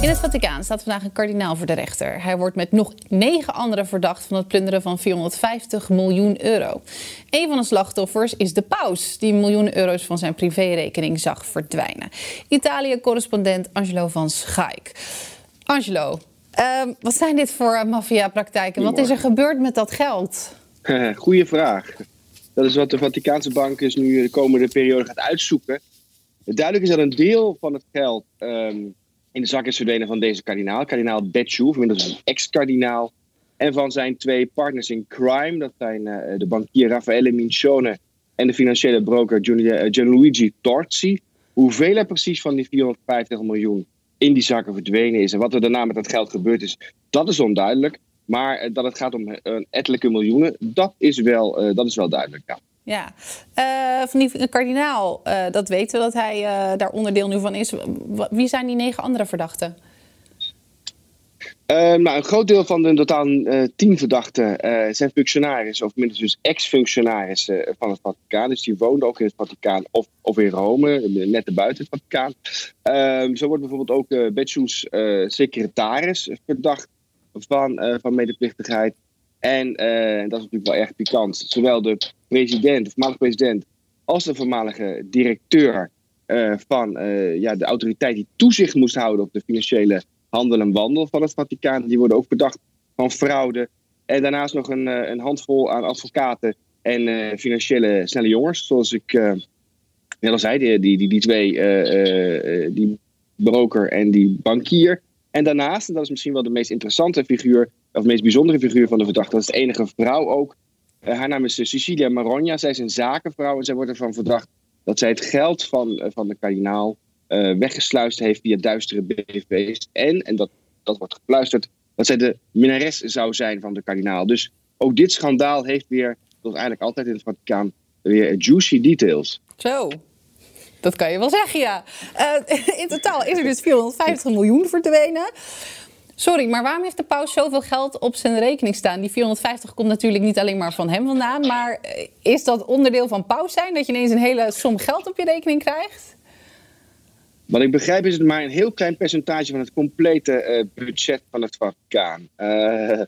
In het Vaticaan staat vandaag een kardinaal voor de rechter. Hij wordt met nog negen anderen verdacht van het plunderen van 450 miljoen euro. Een van de slachtoffers is de paus, die miljoenen euro's van zijn privérekening zag verdwijnen. Italië-correspondent Angelo van Schaik. Angelo, uh, wat zijn dit voor maffiapraktijken? Wat is er gebeurd met dat geld? Goeie vraag. Dat is wat de Vaticaanse bank is nu de komende periode gaat uitzoeken. Duidelijk is dat een deel van het geld um, in de zak is verdwenen van deze kardinaal. Kardinaal Betchou, inmiddels een ex-kardinaal. En van zijn twee partners in crime. Dat zijn uh, de bankier Raffaele Mincione en de financiële broker eh, Gianluigi Torzi. Hoeveel er precies van die 450 miljoen in die zakken verdwenen is en wat er daarna met dat geld gebeurd is, dat is onduidelijk. Maar eh, dat het gaat om ettelijke miljoenen, dat is wel, dat is wel duidelijk. Ja. Ja, uh, van die kardinaal, uh, dat weten we dat hij uh, daar onderdeel nu van is. Wie zijn die negen andere verdachten? nou, een groot deel van de totaal tien verdachten zijn functionarissen, of minstens dus ex-functionarissen van het Vaticaan. Dus die woonden ook in het Vaticaan of, of in Rome, net buiten het Vaticaan. Ehm, zo wordt bijvoorbeeld ook uh, secretaris verdacht van, van medeplichtigheid. En dat is natuurlijk wel erg pikant. Zowel de president, de voormalige president, als de voormalige directeur uh, van uh, ja, de autoriteit die toezicht moest houden op de financiële handel en wandel van het Vaticaan. Die worden ook verdacht van fraude. En daarnaast nog een, uh, een handvol aan advocaten en financiële snelle jongens. Zoals ik net al zei, die, die, die, die twee, die broker en die bankier. En daarnaast, en dat is misschien wel de meest interessante figuur, of de meest bijzondere figuur van de verdachte, dat is de enige vrouw ook haar naam is eh, Cecilia Maronja. Zij is een zakenvrouw en zij wordt ervan verdacht dat zij het geld van, uh, van de kardinaal weggesluist heeft via duistere BV's. En, en dat, dat wordt gefluisterd, dat zij de minnares zou zijn van de kardinaal. Dus ook dit schandaal heeft weer, zoals eigenlijk altijd in het Vaticaan, weer juicy details. Zo, dat kan je wel zeggen, ja. In totaal is er dus 450 miljoen verdwenen. Sorry, maar waarom heeft de paus zoveel geld op zijn rekening staan? Die 450 komt natuurlijk niet alleen maar van hem vandaan. Maar eh, is dat onderdeel van paus zijn? Dat je ineens een hele som geld op je rekening krijgt? Wat ik begrijp is het maar een heel klein percentage van het complete uh, budget van het Vaticaan. Uh,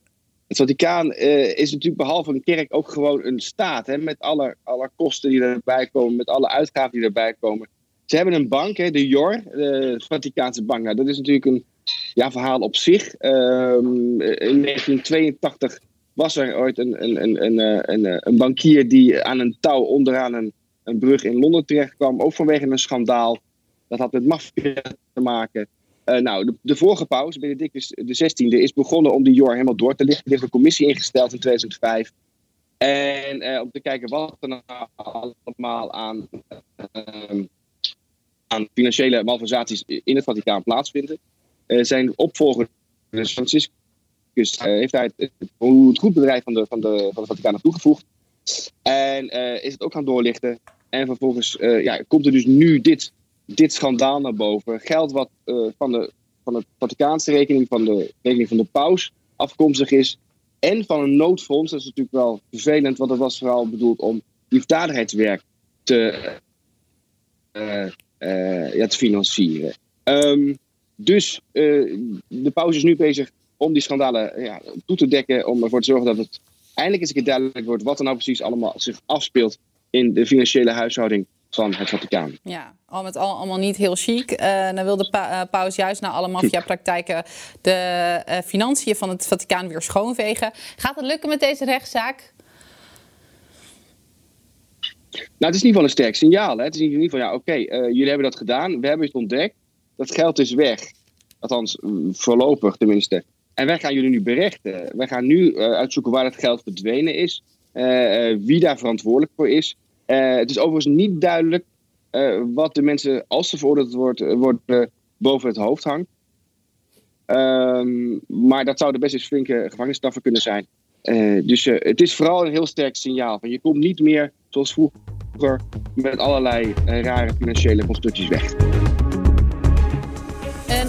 het Vaticaan is natuurlijk behalve een kerk ook gewoon een staat. Hè, met alle, alle kosten die erbij komen, met alle uitgaven die erbij komen. Ze hebben een bank, hè, de JOR, de Vaticaanse bank. Nou, dat is natuurlijk een ja, verhaal op zich. Um, in 1982 was er ooit een, een, een, een, eh, een, eh, een bankier die aan een touw onderaan een, een brug in Londen terecht kwam. Ook vanwege een schandaal. Dat had met maffia te maken. Uh, nou, de, de, vorige paus, Benedictus XVI, is begonnen om die JOR helemaal door te lichten. Er heeft een commissie ingesteld in 2005. En om te kijken wat er nou allemaal aan, uh, aan financiële malversaties in het Vaticaan plaatsvinden. Eh, zijn opvolger, dus Franciscus, uh, heeft hij het, het, het goed bedrijf van de, van de, van de Vaticaan toegevoegd. En uh, is het ook gaan doorlichten. En vervolgens ja, komt er dus nu dit, dit schandaal naar boven. Geld wat van, de, van de Vaticaanse rekening, van de rekening van de paus afkomstig is. En van een noodfonds. Dat is natuurlijk wel vervelend, want dat was vooral bedoeld om liefdadigheidswerk te, ja, te financieren. Um, dus uh, de pauze is nu bezig om die schandalen ja, toe te dekken. Om ervoor te zorgen dat het eindelijk eens een keer duidelijk wordt wat er nou precies allemaal zich afspeelt in de financiële huishouding van het Vaticaan. Ja, al met al allemaal niet heel chic. Uh, dan wil de pa uh, paus juist na alle maffiapraktijken de uh, financiën van het Vaticaan weer schoonvegen. Gaat het lukken met deze rechtszaak? Nou, het is in ieder geval een sterk signaal. Hè? Het is in ieder geval, ja, oké, okay, jullie hebben dat gedaan, we hebben het ontdekt dat geld is weg. Althans, voorlopig tenminste. En wij gaan jullie nu berechten. Wij gaan nu uh, uitzoeken waar het geld verdwenen is. Uh, uh, wie daar verantwoordelijk voor is. het is overigens niet duidelijk wat de mensen, als ze veroordeeld worden, worden boven het hoofd hangt. Ehm, maar dat zouden best eens flinke gevangenisstraffen kunnen zijn. dus het is vooral een heel sterk signaal. Van je komt niet meer zoals vroeger met allerlei rare financiële constructies weg.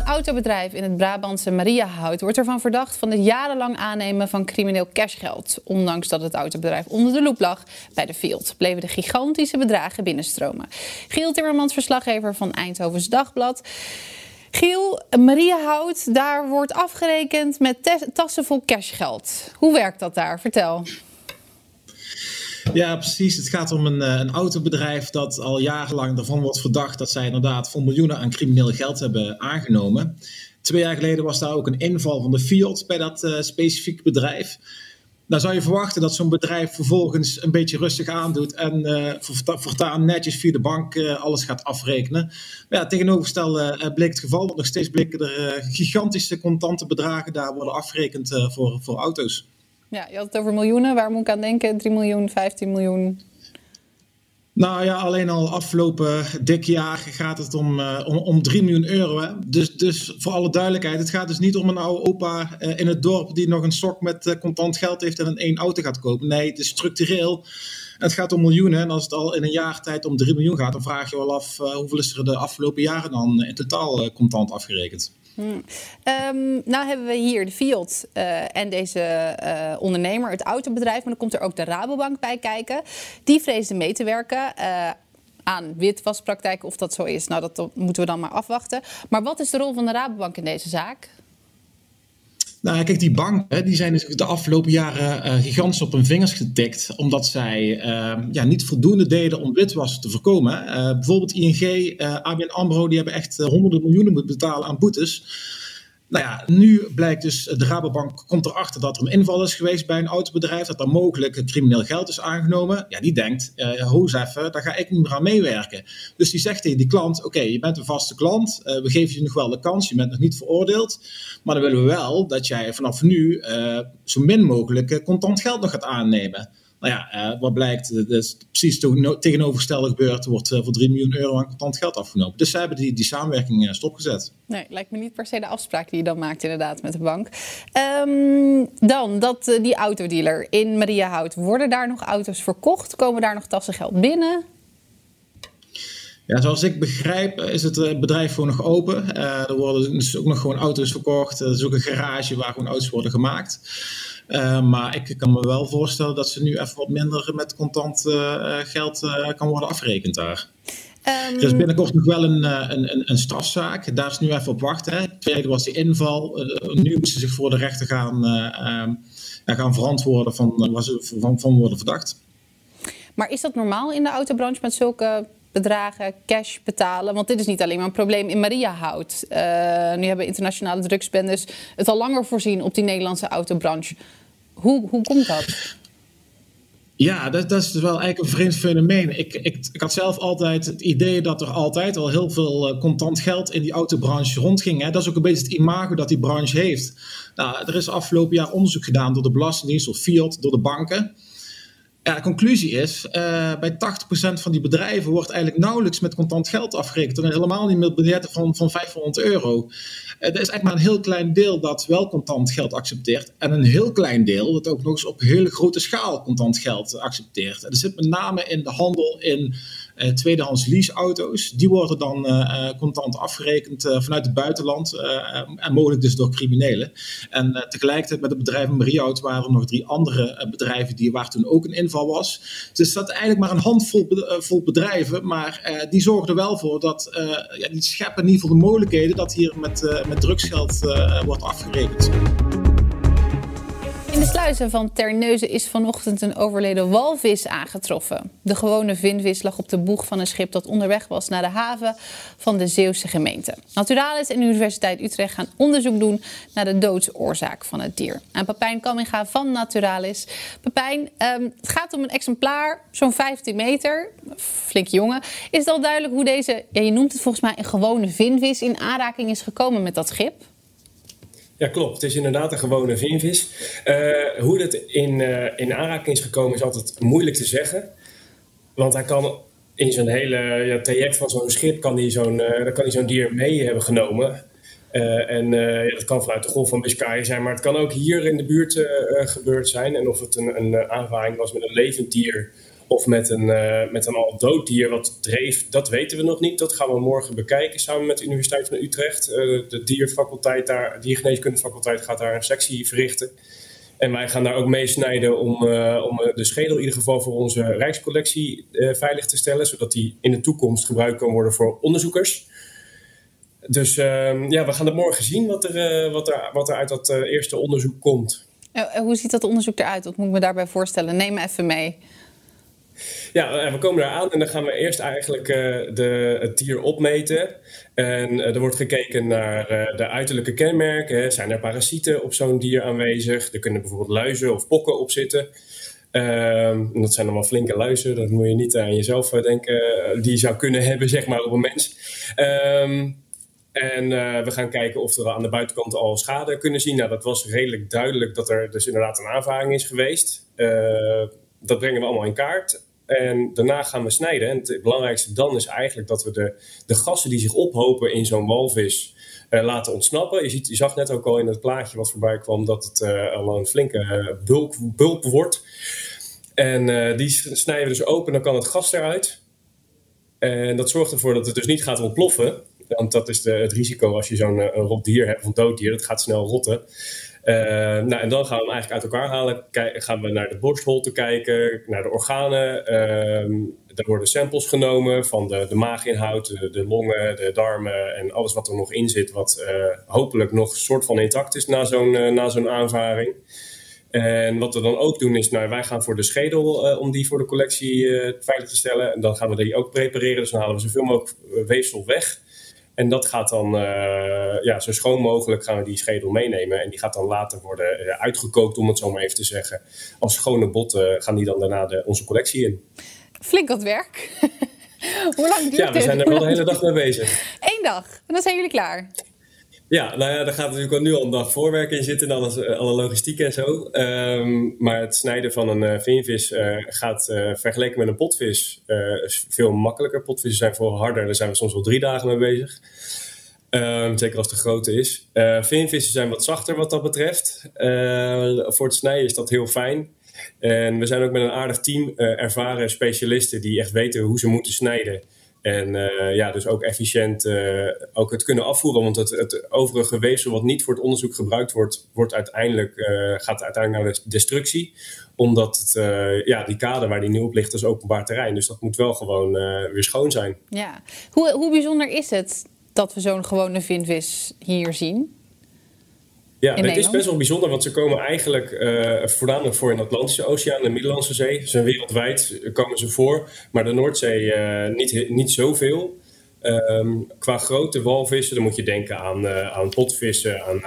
Autobedrijf in het Brabantse Mariahout wordt ervan verdacht van het jarenlang aannemen van crimineel cashgeld. Ondanks dat het autobedrijf onder de loep lag bij de Field, bleven de gigantische bedragen binnenstromen. Giel Timmermans, verslaggever van Eindhovens Dagblad. Giel, Mariahout, daar wordt afgerekend met tassen vol cashgeld. Hoe werkt dat daar? Vertel. Ja, precies. Het gaat om een, eh, een autobedrijf dat al jarenlang ervan wordt verdacht dat zij inderdaad voor miljoenen aan crimineel geld hebben aangenomen. Twee jaar geleden was daar ook een inval van de Fiat bij dat uh, specifieke bedrijf. Dan zou je verwachten dat zo'n bedrijf vervolgens een beetje rustig aandoet en uh, voortaan netjes via de bank alles gaat afrekenen. Maar ja, tegenovergestelde bleek het geval, want nog steeds bleken er gigantische contante bedragen daar worden afgerekend voor, voor auto's. Ja, je had het over miljoenen. Waar moet ik aan denken? 3 miljoen, 15 miljoen? Nou ja, alleen al afgelopen dik jaar gaat het om, uh, om, om 3 miljoen euro. Dus, dus voor alle duidelijkheid, het gaat dus niet om een oude opa uh, in het dorp die nog een sok met uh, contant geld heeft en een één auto gaat kopen. Nee, het is structureel. Het gaat om miljoenen. En als het al in een jaar tijd om 3 miljoen gaat, dan vraag je wel af hoeveel is er de afgelopen jaren dan in totaal contant afgerekend. Hmm. Nou hebben we hier de Fiat uh, en deze uh, ondernemer, het autobedrijf, maar dan komt er ook de Rabobank bij kijken. Die vreesde mee te werken. Uh, aan witwaspraktijken, of dat zo is, nou dat moeten we dan maar afwachten. Maar wat is de rol van de Rabobank in deze zaak? Nou, kijk, die banken die zijn de afgelopen jaren uh, gigantisch op hun vingers getikt. Omdat zij uh, ja, niet voldoende deden om witwassen te voorkomen. Uh, bijvoorbeeld ING, ABN AMRO, die hebben echt honderden miljoenen moeten betalen aan boetes. Nou ja, nu blijkt dus, de Rabobank komt erachter dat er een inval is geweest bij een autobedrijf, dat er mogelijk crimineel geld is aangenomen. Ja, die denkt, uh, hoes even, daar ga ik niet meer aan meewerken. Dus die zegt tegen die klant, oké, je bent een vaste klant, uh, we geven je nog wel de kans, je bent nog niet veroordeeld, maar dan willen we wel dat jij vanaf nu uh, zo min mogelijk contant geld nog gaat aannemen. Nou ja, uh, wat blijkt, dat is precies tegenovergestelde gebeurd. Er wordt uh, voor 3 miljoen euro aan contant geld afgenomen. Dus zij hebben die, die samenwerking stopgezet. Nee, lijkt me niet per se de afspraak die je dan maakt inderdaad met de bank. Um, dan, dat, die autodealer in Mariahout. Worden daar nog auto's verkocht? Komen daar nog tassen geld binnen? Ja, zoals ik begrijp is het bedrijf gewoon nog open. Uh, er worden dus ook nog gewoon auto's verkocht. Er is ook een garage waar gewoon auto's worden gemaakt. Uh, maar ik kan me wel voorstellen dat ze nu even wat minder met contant uh, geld kan worden afgerekend daar. Um... Er is binnenkort nog wel een, een, een, een, strafzaak. Daar is nu even op wachten. Tweede was die inval. nu moeten ze zich voor de rechter gaan, ehm, gaan verantwoorden van waar ze van, van worden verdacht. Maar is dat normaal in de autobranche met zulke bedragen cash betalen. Want dit is niet alleen maar een probleem in Mariahout. Uh, nu hebben internationale drugsbendes het al langer voorzien op die Nederlandse autobranche. Hoe, hoe komt dat? Ja, dat, dat, is wel eigenlijk een vreemd fenomeen. Ik, ik, ik, had zelf altijd het idee dat er altijd al heel veel uh, contant geld in die autobranche rondging. Hè. Dat is ook een beetje het imago dat die branche heeft. Nou, er is afgelopen jaar onderzoek gedaan door de Belastingdienst, door Fiat, door de banken. Ja, de conclusie is, uh, bij 80% van die bedrijven wordt eigenlijk nauwelijks met contant geld afgerekend. En helemaal niet met biljetten van, van 500 euro. Uh, er is eigenlijk maar een heel klein deel dat wel contant geld accepteert. En een heel klein deel dat ook nog eens op hele grote schaal contant geld accepteert. En er zit met name in de handel in uh, tweedehands leaseauto's. Die worden dan uh, contant afgerekend vanuit het buitenland en mogelijk dus door criminelen. En tegelijkertijd met het bedrijf Mariehout waren er nog drie andere bedrijven die, waar toen ook een inval was. Dus staat eigenlijk maar een handvol vol bedrijven, maar die zorgen er wel voor dat ja, die scheppen in ieder geval de mogelijkheden dat hier met, met drugsgeld wordt afgerekend. In de sluizen van Terneuzen is vanochtend een overleden walvis aangetroffen. De gewone vinvis lag op de boeg van een schip dat onderweg was naar de haven van de Zeeuwse gemeente. Naturalis en de Universiteit Utrecht gaan onderzoek doen naar de doodsoorzaak van het dier. En Papijn van Naturalis. Papijn, um, het gaat om een exemplaar, zo'n 15 meter, flink jongen. Is het al duidelijk hoe deze, ja, je noemt het volgens mij een gewone vinvis, in aanraking is gekomen met dat schip? Ja, klopt. Het is inderdaad een gewone vinvis. Uh, hoe dat in, uh, in aanraking is gekomen is altijd moeilijk te zeggen. Want hij kan in zo'n hele ja, traject van zo'n schip kan hij zo'n, uh, kan hij zo'n dier mee hebben genomen. en dat kan vanuit de Golf van Biscayen zijn, maar het kan ook hier in de buurt gebeurd zijn. En of het een, een aanvaring was met een levend dier of met een, uh, met een al dood dier wat dreef, dat weten we nog niet. Dat gaan we morgen bekijken samen met de Universiteit van Utrecht. de dierfaculteit daar, diergeneeskundefaculteit gaat daar een sectie verrichten. En wij gaan daar ook mee snijden om, om de schedel in ieder geval voor onze Rijkscollectie veilig te stellen. Zodat die in de toekomst gebruikt kan worden voor onderzoekers. Dus uh, ja, we gaan het morgen zien wat er, wat er, wat er uit dat eerste onderzoek komt. hoe ziet dat onderzoek eruit? Wat moet ik me daarbij voorstellen? Neem me even mee. Ja, we komen daar aan en dan gaan we eerst eigenlijk de, het dier opmeten. En er wordt gekeken naar de uiterlijke kenmerken. Zijn er parasieten op zo'n dier aanwezig? Er kunnen bijvoorbeeld luizen of pokken op zitten. Uh, dat zijn wel flinke luizen, dat moet je niet aan jezelf denken. Die je zou kunnen hebben, zeg maar, op een mens. Uh, en we gaan kijken of we aan de buitenkant al schade kunnen zien. Nou, dat was redelijk duidelijk dat er dus inderdaad een aanvaring is geweest. Uh, dat brengen we allemaal in kaart. En daarna gaan we snijden. En het belangrijkste dan is eigenlijk dat we de, de gassen die zich ophopen in zo'n walvis uh, laten ontsnappen. Je, ziet, je zag net ook al in het plaatje wat voorbij kwam dat het al een flinke bulk, bulk wordt. En die snijden we dus open, dan kan het gas eruit. En dat zorgt ervoor dat het dus niet gaat ontploffen. Want dat is de, het risico als je zo'n rot dier hebt, of een dood dier, dat gaat snel rotten. Uh, nou, en dan gaan we hem eigenlijk uit elkaar halen. Gaan we naar de borstholte kijken, naar de organen. Uh, er worden samples genomen van de, de maaginhoud, de, longen, de darmen en alles wat er nog in zit, wat uh, hopelijk nog soort van intact is na zo'n na zo'n aanvaring. En wat we dan ook doen is, nou, wij gaan voor de schedel om die voor de collectie veilig te stellen. En dan gaan we die ook prepareren, dus dan halen we zoveel mogelijk weefsel weg. En dat gaat dan uh, ja, zo schoon mogelijk gaan we die schedel meenemen. En die gaat dan later worden uh, uitgekookt, om het zo maar even te zeggen. Als schone botten gaan die dan daarna de, onze collectie in. Flink wat werk. Hoe lang duurt? Ja, we zijn er wel de hele dag mee bezig. Eén dag. En dan zijn jullie klaar. Ja, nou ja, daar gaat natuurlijk al nu al een dag voorwerk in zitten, alles, alle logistiek en zo. Um, maar het snijden van een uh, vinvis uh, gaat uh, vergeleken met een potvis veel makkelijker. Potvissen zijn veel harder, daar zijn we soms wel drie dagen mee bezig. Um, zeker als de grote is. vinvissen zijn wat zachter wat dat betreft. voor het snijden is dat heel fijn. En we zijn ook met een aardig team ervaren specialisten die echt weten hoe ze moeten snijden. En uh, ja, dus ook efficiënt uh, ook het kunnen afvoeren. Want het, het overige weefsel wat niet voor het onderzoek gebruikt wordt, wordt uiteindelijk, uh, gaat uiteindelijk naar de destructie. Omdat het, ja, die kade waar die nu op ligt, is openbaar terrein. Dus dat moet wel gewoon weer schoon zijn. Ja. Hoe, hoe bijzonder is het dat we zo'n gewone vinvis hier zien? Ja, het is best wel bijzonder, want ze komen eigenlijk uh, voornamelijk voor in de Atlantische Oceaan, de Middellandse Zee. Ze zijn wereldwijd komen ze voor, maar de Noordzee uh, niet, niet zoveel. Um, qua grote walvissen, dan moet je denken aan, uh, aan potvissen, aan,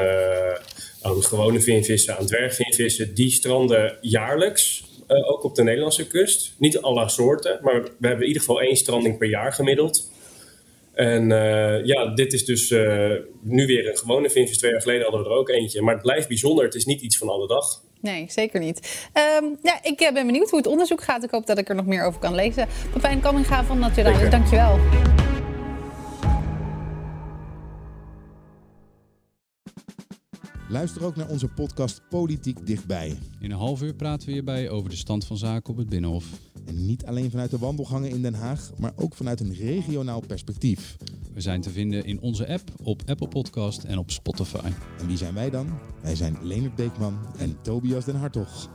aan gewone vinvissen, aan dwergvinvissen. Die stranden jaarlijks, ook op de Nederlandse kust. Niet alle soorten, maar we hebben in ieder geval één stranding per jaar gemiddeld. En uh, ja, dit is dus uh, nu weer een gewone vinvis. Twee jaar geleden hadden we er ook eentje. Maar het blijft bijzonder. Het is niet iets van alle dag. Nee, zeker niet. Um, ja, ik ben benieuwd hoe het onderzoek gaat. Ik hoop dat ik er nog meer over kan lezen. Pepijn Kamminga van Naturalis, dankjewel. Luister ook naar onze podcast Politiek Dichtbij. In een half uur praten we hierbij over de stand van zaken op het Binnenhof. En niet alleen vanuit de wandelgangen in Den Haag, maar ook vanuit een regionaal perspectief. We zijn te vinden in onze app, op Apple Podcast en op Spotify. En wie zijn wij dan? Wij zijn Leonard Beekman en Tobias den Hartog.